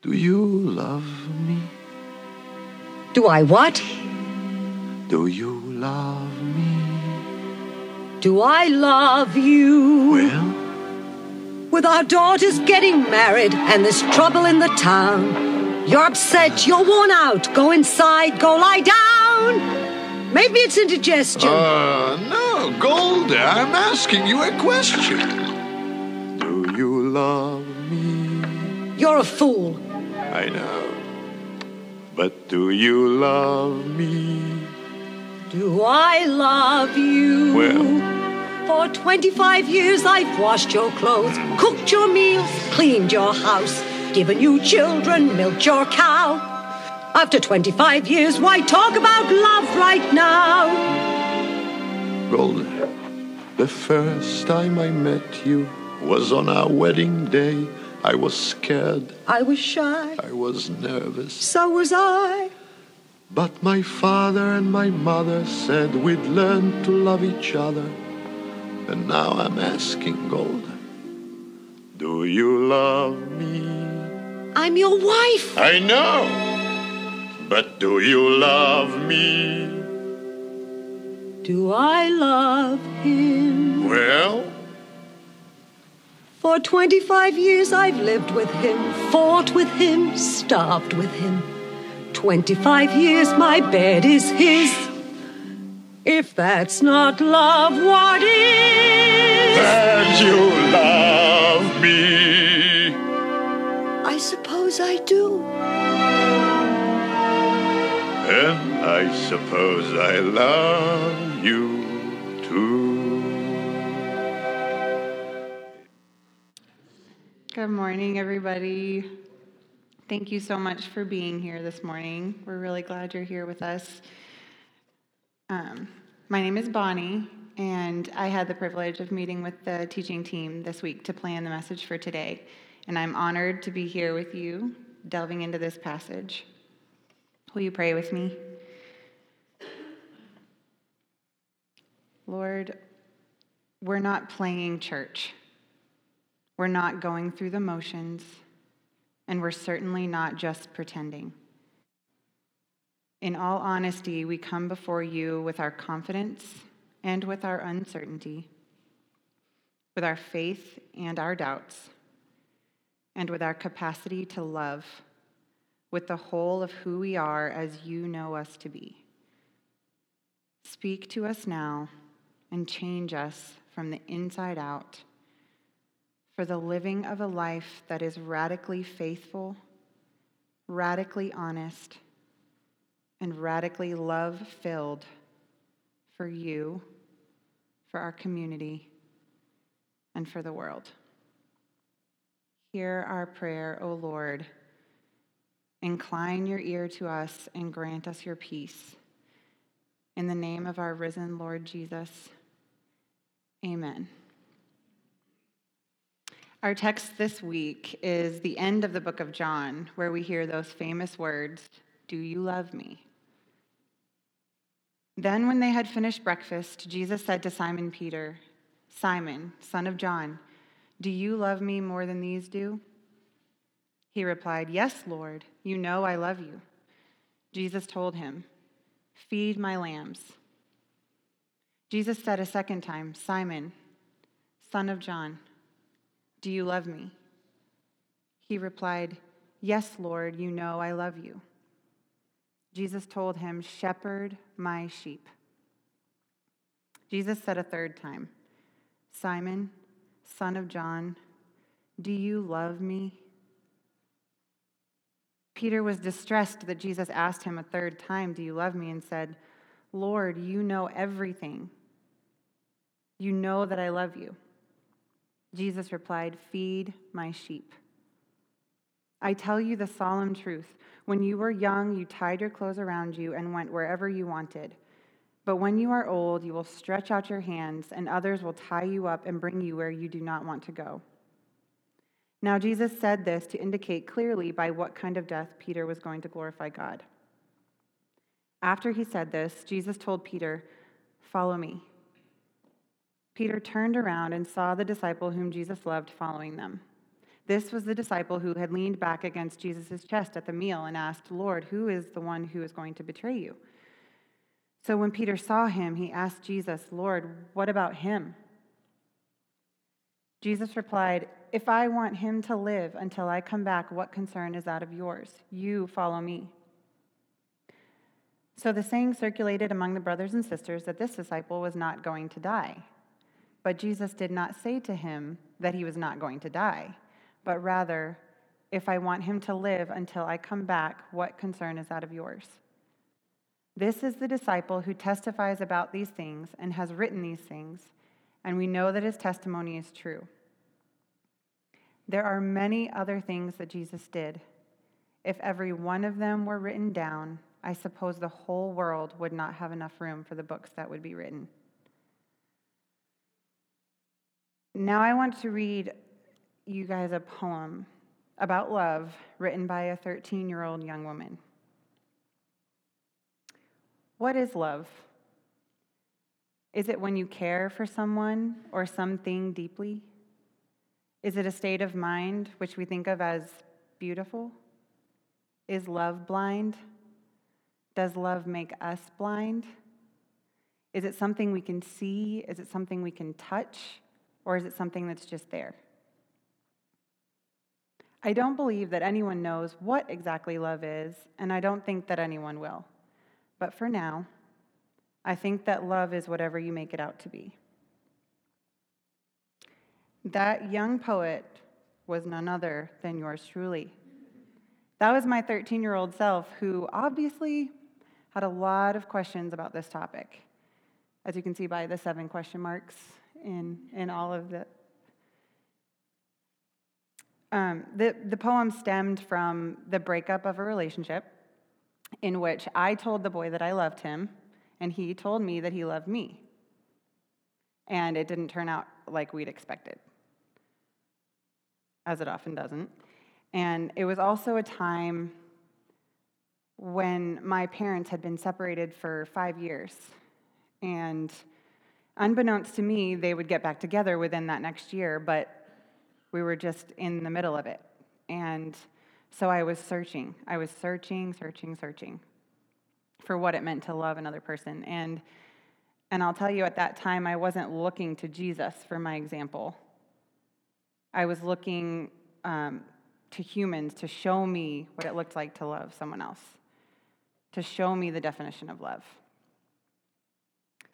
Do you love me? Do I what? Do you love me? Do I love you? Well, With our daughters getting married and this trouble in the town. You're upset, you're worn out. Go inside, go lie down. Maybe it's indigestion. uh, no, Golde, I'm asking you a question. Do you love me? you're a fool. I know. But do you love me? Do I love you? Well. For 25 years I've washed your clothes, cooked your meals, cleaned your house, given you children, milked your cow. After 25 years, why talk about love right now? Golde, the first time I met you was on our wedding day. I was scared. I was shy, I was nervous. so was I. But my father and my mother said we'd learn to love each other. And now I'm asking Golde, do you love me? I'm your wife. I know. But do you love me? Do I love him? Well, For 25 years I've lived with him, fought with him, starved with him. 25 years my bed is his. If that's not love, what is? that you love me. I suppose I do. And I suppose I love you too. Good morning, everybody. Thank you so much for being here this morning. We're really glad you're here with us. Um, my name is Bonnie, and I had the privilege of meeting with the teaching team this week to plan the message for today. And I'm honored to be here with you, delving into this passage. Will you pray with me? Lord, we're not playing church. We're not going through the motions, and we're certainly not just pretending. In all honesty, we come before you with our confidence and with our uncertainty, with our faith and our doubts, and with our capacity to love, with the whole of who we are as you know us to be. Speak to us now and change us from the inside out for the living of a life that is radically faithful, radically honest, and radically love filled for you, for our community, and for the world. Hear our prayer, O Lord. Incline your ear to us and grant us your peace. In the name of our risen Lord Jesus, amen. Our text this week is the end of the book of John, where we hear those famous words Do you love me? Then, when they had finished breakfast, Jesus said to Simon Peter, Simon, son of John, do you love me more than these do? He replied, Yes, Lord, you know I love you. Jesus told him, Feed my lambs. Jesus said a second time, Simon, son of John, do you love me? He replied, Yes, Lord, you know I love you. Jesus told him, Shepherd my sheep. Jesus said a third time, Simon, son of John, do you love me? Peter was distressed that Jesus asked him a third time, Do you love me? and said, Lord, you know everything. You know that I love you. Jesus replied, Feed my sheep. I tell you the solemn truth. When you were young, you tied your clothes around you and went wherever you wanted. But when you are old, you will stretch out your hands, and others will tie you up and bring you where you do not want to go. Now, Jesus said this to indicate clearly by what kind of death Peter was going to glorify God. After he said this, Jesus told Peter, Follow me. Peter turned around and saw the disciple whom Jesus loved following them. This was the disciple who had leaned back against Jesus' chest at the meal and asked, Lord, who is the one who is going to betray you? So when Peter saw him, he asked Jesus, Lord, what about him? Jesus replied, If I want him to live until I come back, what concern is that of yours? You follow me. So the saying circulated among the brothers and sisters that this disciple was not going to die. But Jesus did not say to him that he was not going to die, but rather, If I want him to live until I come back, what concern is that of yours? This is the disciple who testifies about these things and has written these things, and we know that his testimony is true. There are many other things that Jesus did. If every one of them were written down, I suppose the whole world would not have enough room for the books that would be written. Now, I want to read you guys a poem about love written by a 13 year old young woman. What is love? Is it when you care for someone or something deeply? Is it a state of mind which we think of as beautiful? Is love blind? Does love make us blind? Is it something we can see? Is it something we can touch? Or is it something that's just there? I don't believe that anyone knows what exactly love is, and I don't think that anyone will. But for now, I think that love is whatever you make it out to be. That young poet was none other than yours truly. That was my 13 year old self who obviously had a lot of questions about this topic, as you can see by the seven question marks in, in all of the. Um, the, the poem stemmed from the breakup of a relationship in which I told the boy that I loved him, and he told me that he loved me. And it didn't turn out like we'd expected, as it often doesn't. And it was also a time when my parents had been separated for five years. And unbeknownst to me, they would get back together within that next year, but we were just in the middle of it. And so I was searching. I was searching, searching, searching for what it meant to love another person. And and I'll tell you at that time I wasn't looking to Jesus for my example. I was looking um, to humans to show me what it looked like to love someone else, to show me the definition of love.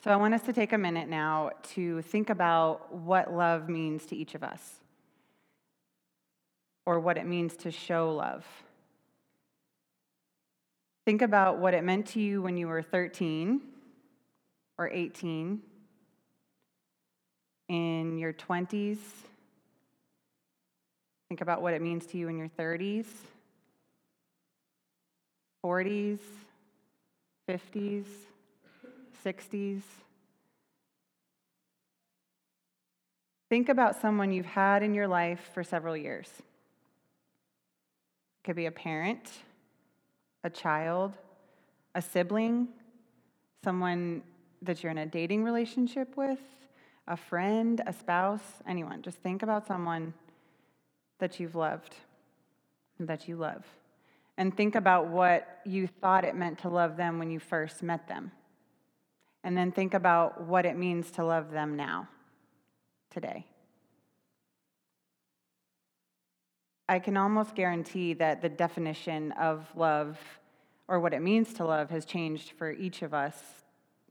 So I want us to take a minute now to think about what love means to each of us or what it means to show love. Think about what it meant to you when you were 13 or 18, in your 20s. Think about what it means to you in your 30s, 40s, 50s, 60s. Think about someone you've had in your life for several years. It could be a parent, a child, a sibling, someone that you're in a dating relationship with, a friend, a spouse, anyone. Just think about someone that you've loved, that you love. And think about what you thought it meant to love them when you first met them. And then think about what it means to love them now, today. I can almost guarantee that the definition of love or what it means to love has changed for each of us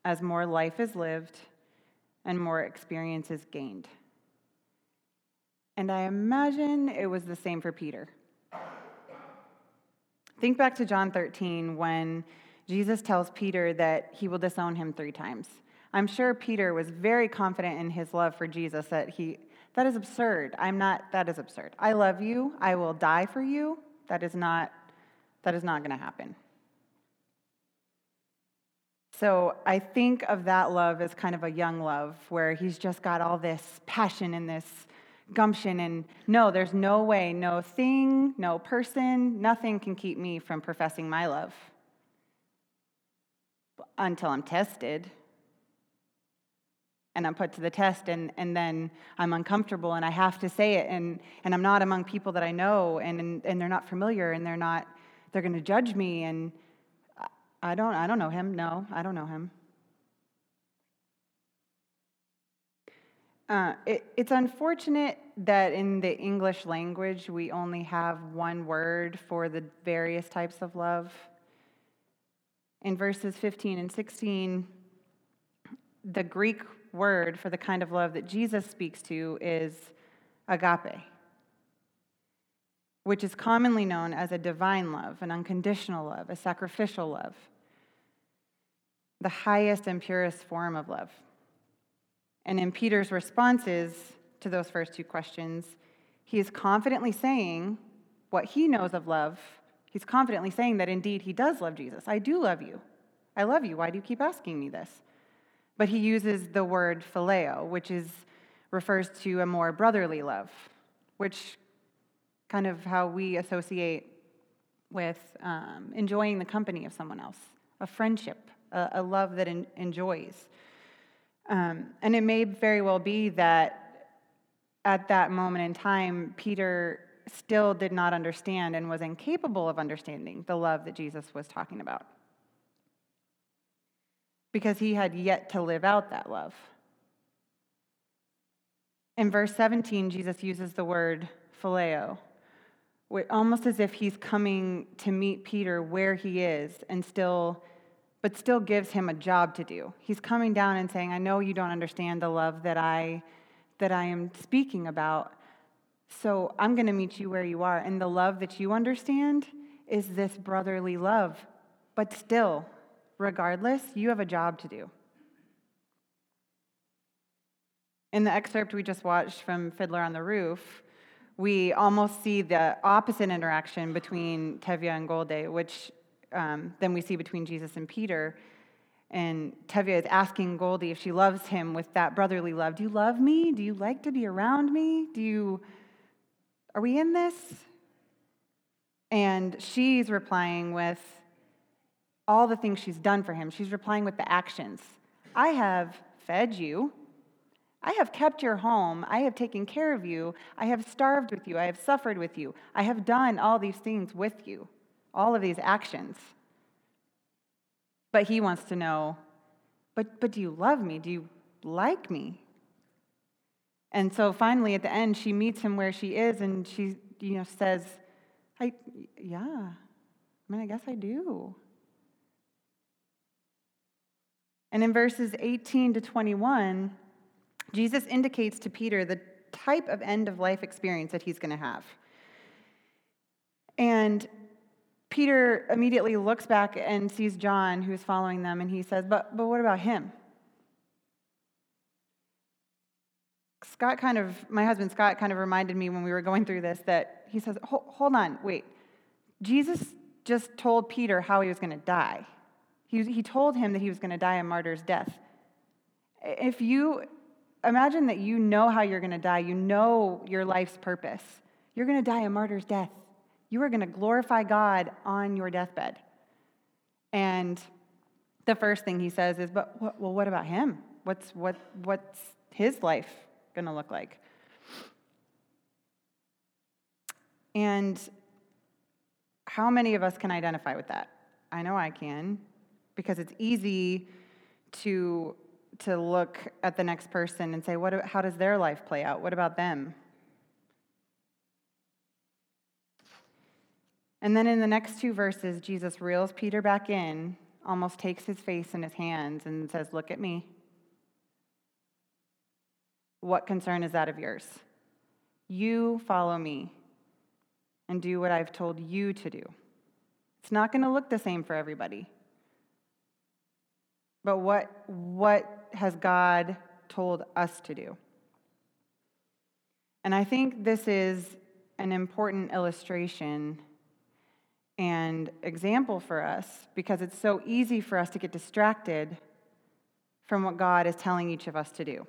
as more life is lived and more experience is gained. And I imagine it was the same for Peter. Think back to John 13 when Jesus tells Peter that he will disown him three times. I'm sure Peter was very confident in his love for Jesus that he that is absurd. I'm not, that is absurd. I love you. I will die for you. That is not, that is not going to happen. So I think of that love as kind of a young love where he's just got all this passion and this gumption. And no, there's no way, no thing, no person, nothing can keep me from professing my love until I'm tested and I'm put to the test and, and then I'm uncomfortable and I have to say it and, and I'm not among people that I know and, and, and they're not familiar and they're not, they're to judge me and I don't, I don't know him. No, I don't know him. Uh, it, it's unfortunate that in the English language we only have one word for the various types of love. In verses 15 and 16, the Greek word for the kind of love that Jesus speaks to is agape, which is commonly known as a divine love, an unconditional love, a sacrificial love, the highest and purest form of love. And in Peter's responses to those first two questions, he is confidently saying what he knows of love. He's confidently saying that indeed he does love Jesus. I do love you. I love you. Why do you keep asking me this? But he uses the word phileo, which is refers to a more brotherly love, which kind of how we associate with um, enjoying the company of someone else, a friendship, a, a love that en- enjoys. Um, and it may very well be that at that moment in time, Peter still did not understand and was incapable of understanding the love that Jesus was talking about because he had yet to live out that love. In verse 17, Jesus uses the word phileo, almost as if he's coming to meet Peter where he is and still but still gives him a job to do. He's coming down and saying, I know you don't understand the love that I, that I am speaking about, so I'm going to meet you where you are. And the love that you understand is this brotherly love. But still, regardless, you have a job to do. In the excerpt we just watched from Fiddler on the Roof, we almost see the opposite interaction between Tevye and Golde, which um, than we see between Jesus and Peter. And Tevye is asking Goldie if she loves him with that brotherly love. Do you love me? Do you like to be around me? Do you, are we in this? And she's replying with all the things she's done for him. She's replying with the actions. I have fed you. I have kept your home. I have taken care of you. I have starved with you. I have suffered with you. I have done all these things with you all of these actions. But he wants to know, but, but do you love me? Do you like me? And so finally, at the end, she meets him where she is and she you know, says, I, yeah, I mean, I guess I do. And in verses 18 to 21, Jesus indicates to Peter the type of end of life experience that he's going to have. And Peter immediately looks back and sees John, who's following them, and he says, But, but what about him? Scott kind of, my husband Scott kind of reminded me when we were going through this that he says, Hold on, wait. Jesus just told Peter how he was going to die. He, he told him that he was going to die a martyr's death. If you imagine that you know how you're going to die, you know your life's purpose, you're going to die a martyr's death. You are going to glorify God on your deathbed. And the first thing he says is, but well, what about him? What's, what, what's his life going to look like? And how many of us can identify with that? I know I can, because it's easy to, to look at the next person and say, what, how does their life play out? What about them? And then in the next two verses, Jesus reels Peter back in, almost takes his face in his hands, and says, Look at me. What concern is that of yours? You follow me and do what I've told you to do. It's not going to look the same for everybody. But what, what has God told us to do? And I think this is an important illustration and example for us because it's so easy for us to get distracted from what God is telling each of us to do.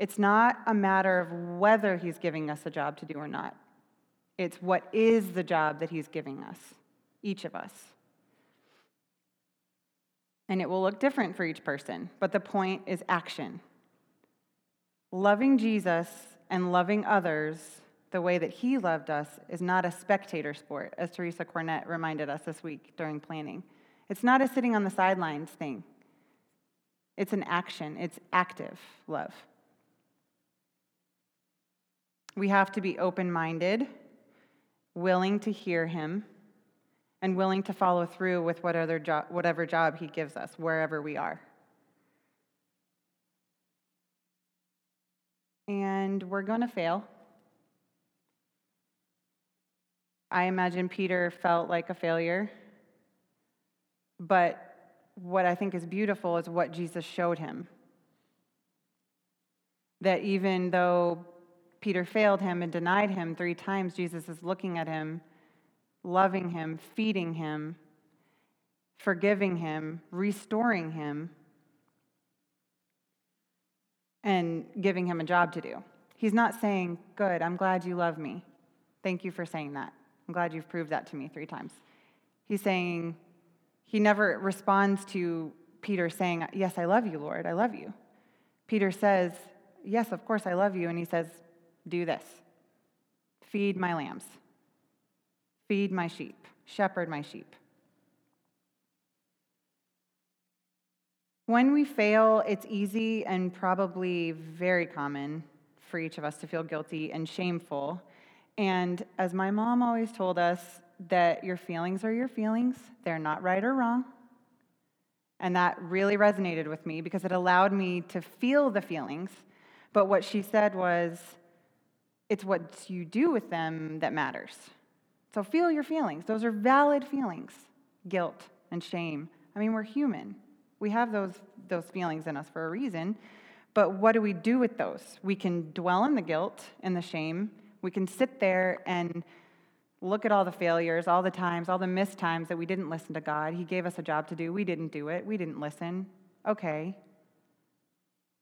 It's not a matter of whether He's giving us a job to do or not. It's what is the job that He's giving us, each of us. And it will look different for each person, but the point is action. Loving Jesus and loving others the way that he loved us is not a spectator sport, as Teresa Cornett reminded us this week during planning. It's not a sitting on the sidelines thing, it's an action, it's active love. We have to be open minded, willing to hear him, and willing to follow through with whatever job, whatever job he gives us, wherever we are. And we're going to fail. I imagine Peter felt like a failure. But what I think is beautiful is what Jesus showed him. That even though Peter failed him and denied him three times, Jesus is looking at him, loving him, feeding him, forgiving him, restoring him, and giving him a job to do. He's not saying, Good, I'm glad you love me. Thank you for saying that. I'm glad you've proved that to me three times. He's saying, he never responds to Peter saying, Yes, I love you, Lord, I love you. Peter says, Yes, of course I love you. And he says, Do this feed my lambs, feed my sheep, shepherd my sheep. When we fail, it's easy and probably very common for each of us to feel guilty and shameful. And as my mom always told us, that your feelings are your feelings, they're not right or wrong. And that really resonated with me because it allowed me to feel the feelings. But what she said was, it's what you do with them that matters. So feel your feelings. Those are valid feelings guilt and shame. I mean, we're human. We have those, those feelings in us for a reason. But what do we do with those? We can dwell in the guilt and the shame. We can sit there and look at all the failures, all the times, all the missed times that we didn't listen to God. He gave us a job to do. We didn't do it. We didn't listen. Okay.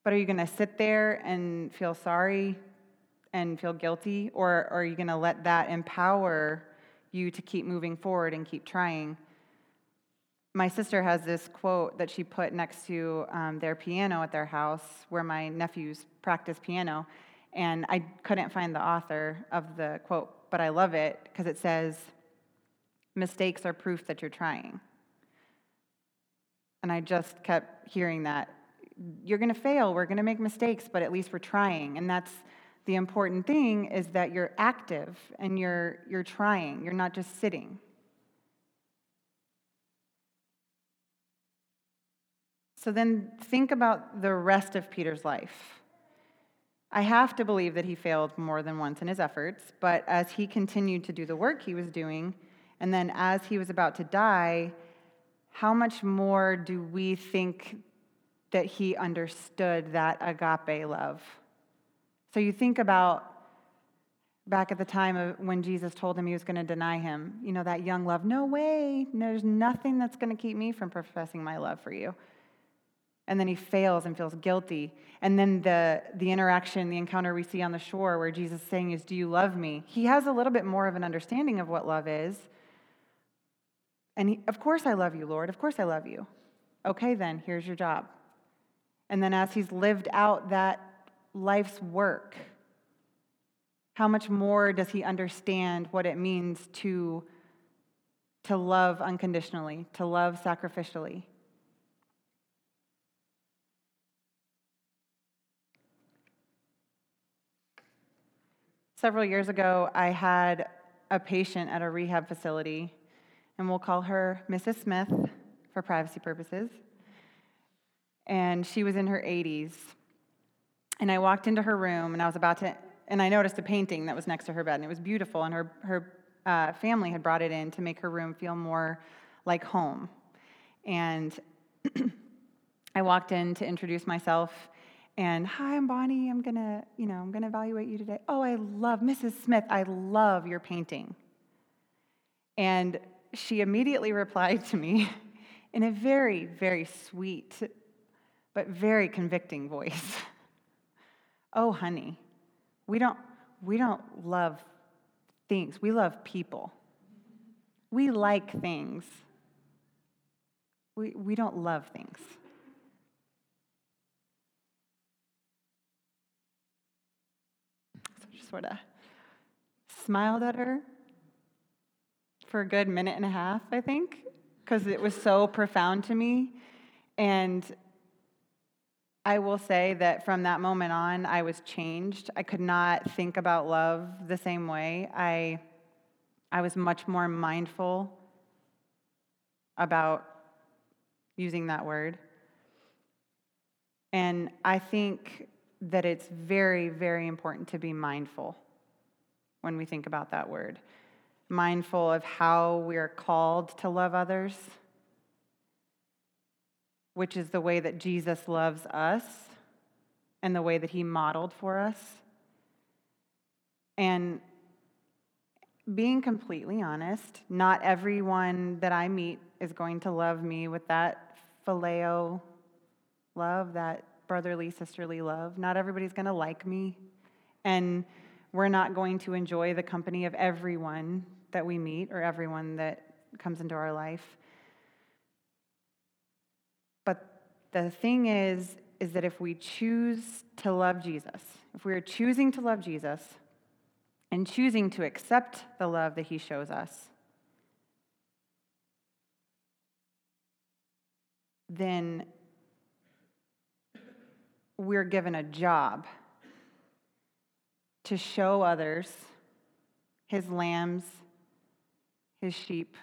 But are you going to sit there and feel sorry and feel guilty? Or, or are you going to let that empower you to keep moving forward and keep trying? My sister has this quote that she put next to um, their piano at their house where my nephews practice piano. And I couldn't find the author of the quote, but I love it because it says, mistakes are proof that you're trying. And I just kept hearing that. You're going to fail, we're going to make mistakes, but at least we're trying. And that's the important thing is that you're active and you're, you're trying, you're not just sitting. So then think about the rest of Peter's life. I have to believe that he failed more than once in his efforts, but as he continued to do the work he was doing, and then as he was about to die, how much more do we think that he understood that agape love? So you think about back at the time of when Jesus told him he was going to deny him, you know, that young love, no way, there's nothing that's going to keep me from professing my love for you and then he fails and feels guilty. And then the, the interaction, the encounter we see on the shore where Jesus is saying is, Do you love me? He has a little bit more of an understanding of what love is. And he, of course I love you, Lord. Of course I love you. Okay, then, here's your job. And then as he's lived out that life's work, how much more does he understand what it means to, to love unconditionally, to love sacrificially? Several years ago, I had a patient at a rehab facility, and we'll call her Mrs. Smith for privacy purposes. And she was in her 80s. And I walked into her room, and I was about to, and I noticed a painting that was next to her bed, and it was beautiful, and her, her uh, family had brought it in to make her room feel more like home. And I walked in to introduce myself, and hi, I'm Bonnie. I'm gonna, you know, I'm gonna evaluate you today. Oh, I love Mrs. Smith. I love your painting. And she immediately replied to me in a very, very sweet, but very convicting voice. oh, honey, we don't, we don't love things. We love people. We like things. We, we don't love things. So just sort of smiled at her for a good minute and a half, I think, because it was so profound to me. And I will say that from that moment on, I was changed. I could not think about love the same way. I, I was much more mindful about using that word. And I think that it's very, very important to be mindful when we think about that word. Mindful of how we are called to love others, which is the way that Jesus loves us and the way that he modeled for us. And being completely honest, not everyone that I meet is going to love me with that phileo love, that brotherly, sisterly love. Not everybody's going to like me. And we're not going to enjoy the company of everyone that we meet or everyone that comes into our life. But the thing is, is that if we choose to love Jesus, if we are choosing to love Jesus and choosing to accept the love that he shows us, then we're given a job to show others his lambs, his sheep,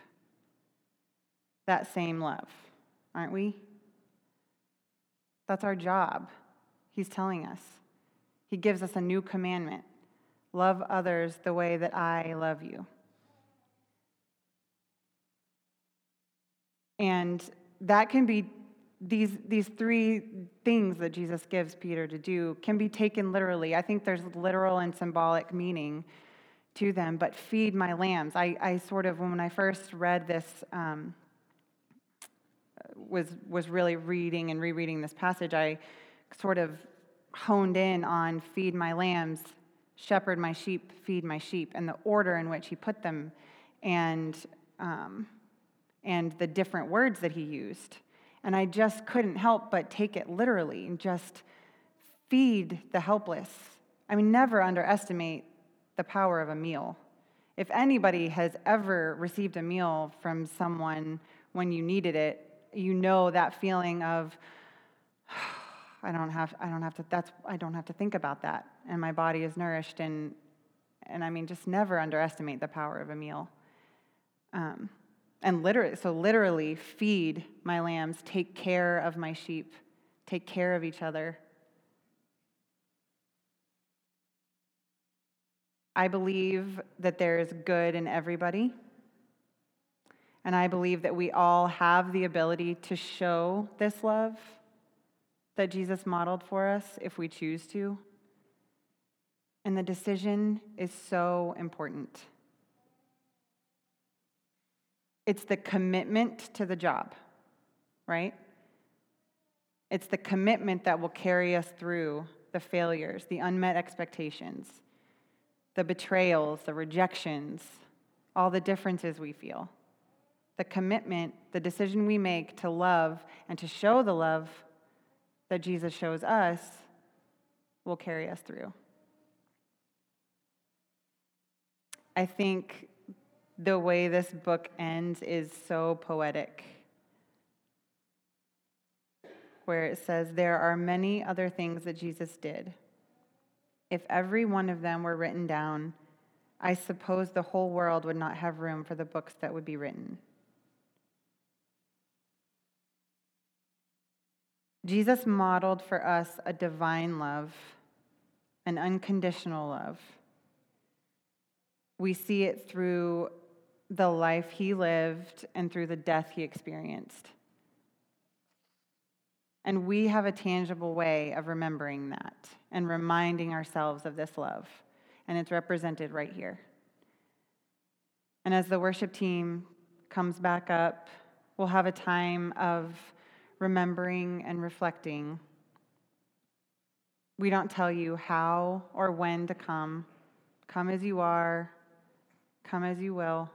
that same love, aren't we? That's our job. He's telling us. He gives us a new commandment love others the way that I love you. And that can be these, these three things that Jesus gives Peter to do can be taken literally. I think there's literal and symbolic meaning to them, but feed my lambs. I, I sort of, when I first read this, um, was, was really reading and rereading this passage, I sort of honed in on feed my lambs, shepherd my sheep, feed my sheep, and the order in which he put them, and, um, and the different words that he used. And I just couldn't help but take it literally and just feed the helpless. I mean, never underestimate the power of a meal. If anybody has ever received a meal from someone when you needed it, you know that feeling of, I don't have, I don't have to, that's, I don't have to think about that. And my body is nourished. And, and I mean, just never underestimate the power of a meal. Um, and literally, so literally feed my lambs, take care of my sheep, take care of each other. I believe that there is good in everybody. And I believe that we all have the ability to show this love that Jesus modeled for us if we choose to. And the decision is so important. It's the commitment to the job, right? It's the commitment that will carry us through the failures, the unmet expectations, the betrayals, the rejections, all the differences we feel. The commitment, the decision we make to love and to show the love that Jesus shows us will carry us through. I think the way this book ends is so poetic. Where it says, There are many other things that Jesus did. If every one of them were written down, I suppose the whole world would not have room for the books that would be written. Jesus modeled for us a divine love, an unconditional love. We see it through the life he lived and through the death he experienced. And we have a tangible way of remembering that and reminding ourselves of this love. And it's represented right here. And as the worship team comes back up, we'll have a time of remembering and reflecting. We don't tell you how or when to come. Come as you are, come as you will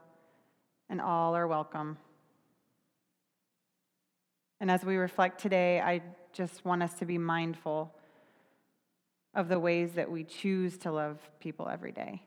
and all are welcome. And as we reflect today, I just want us to be mindful of the ways that we choose to love people every day.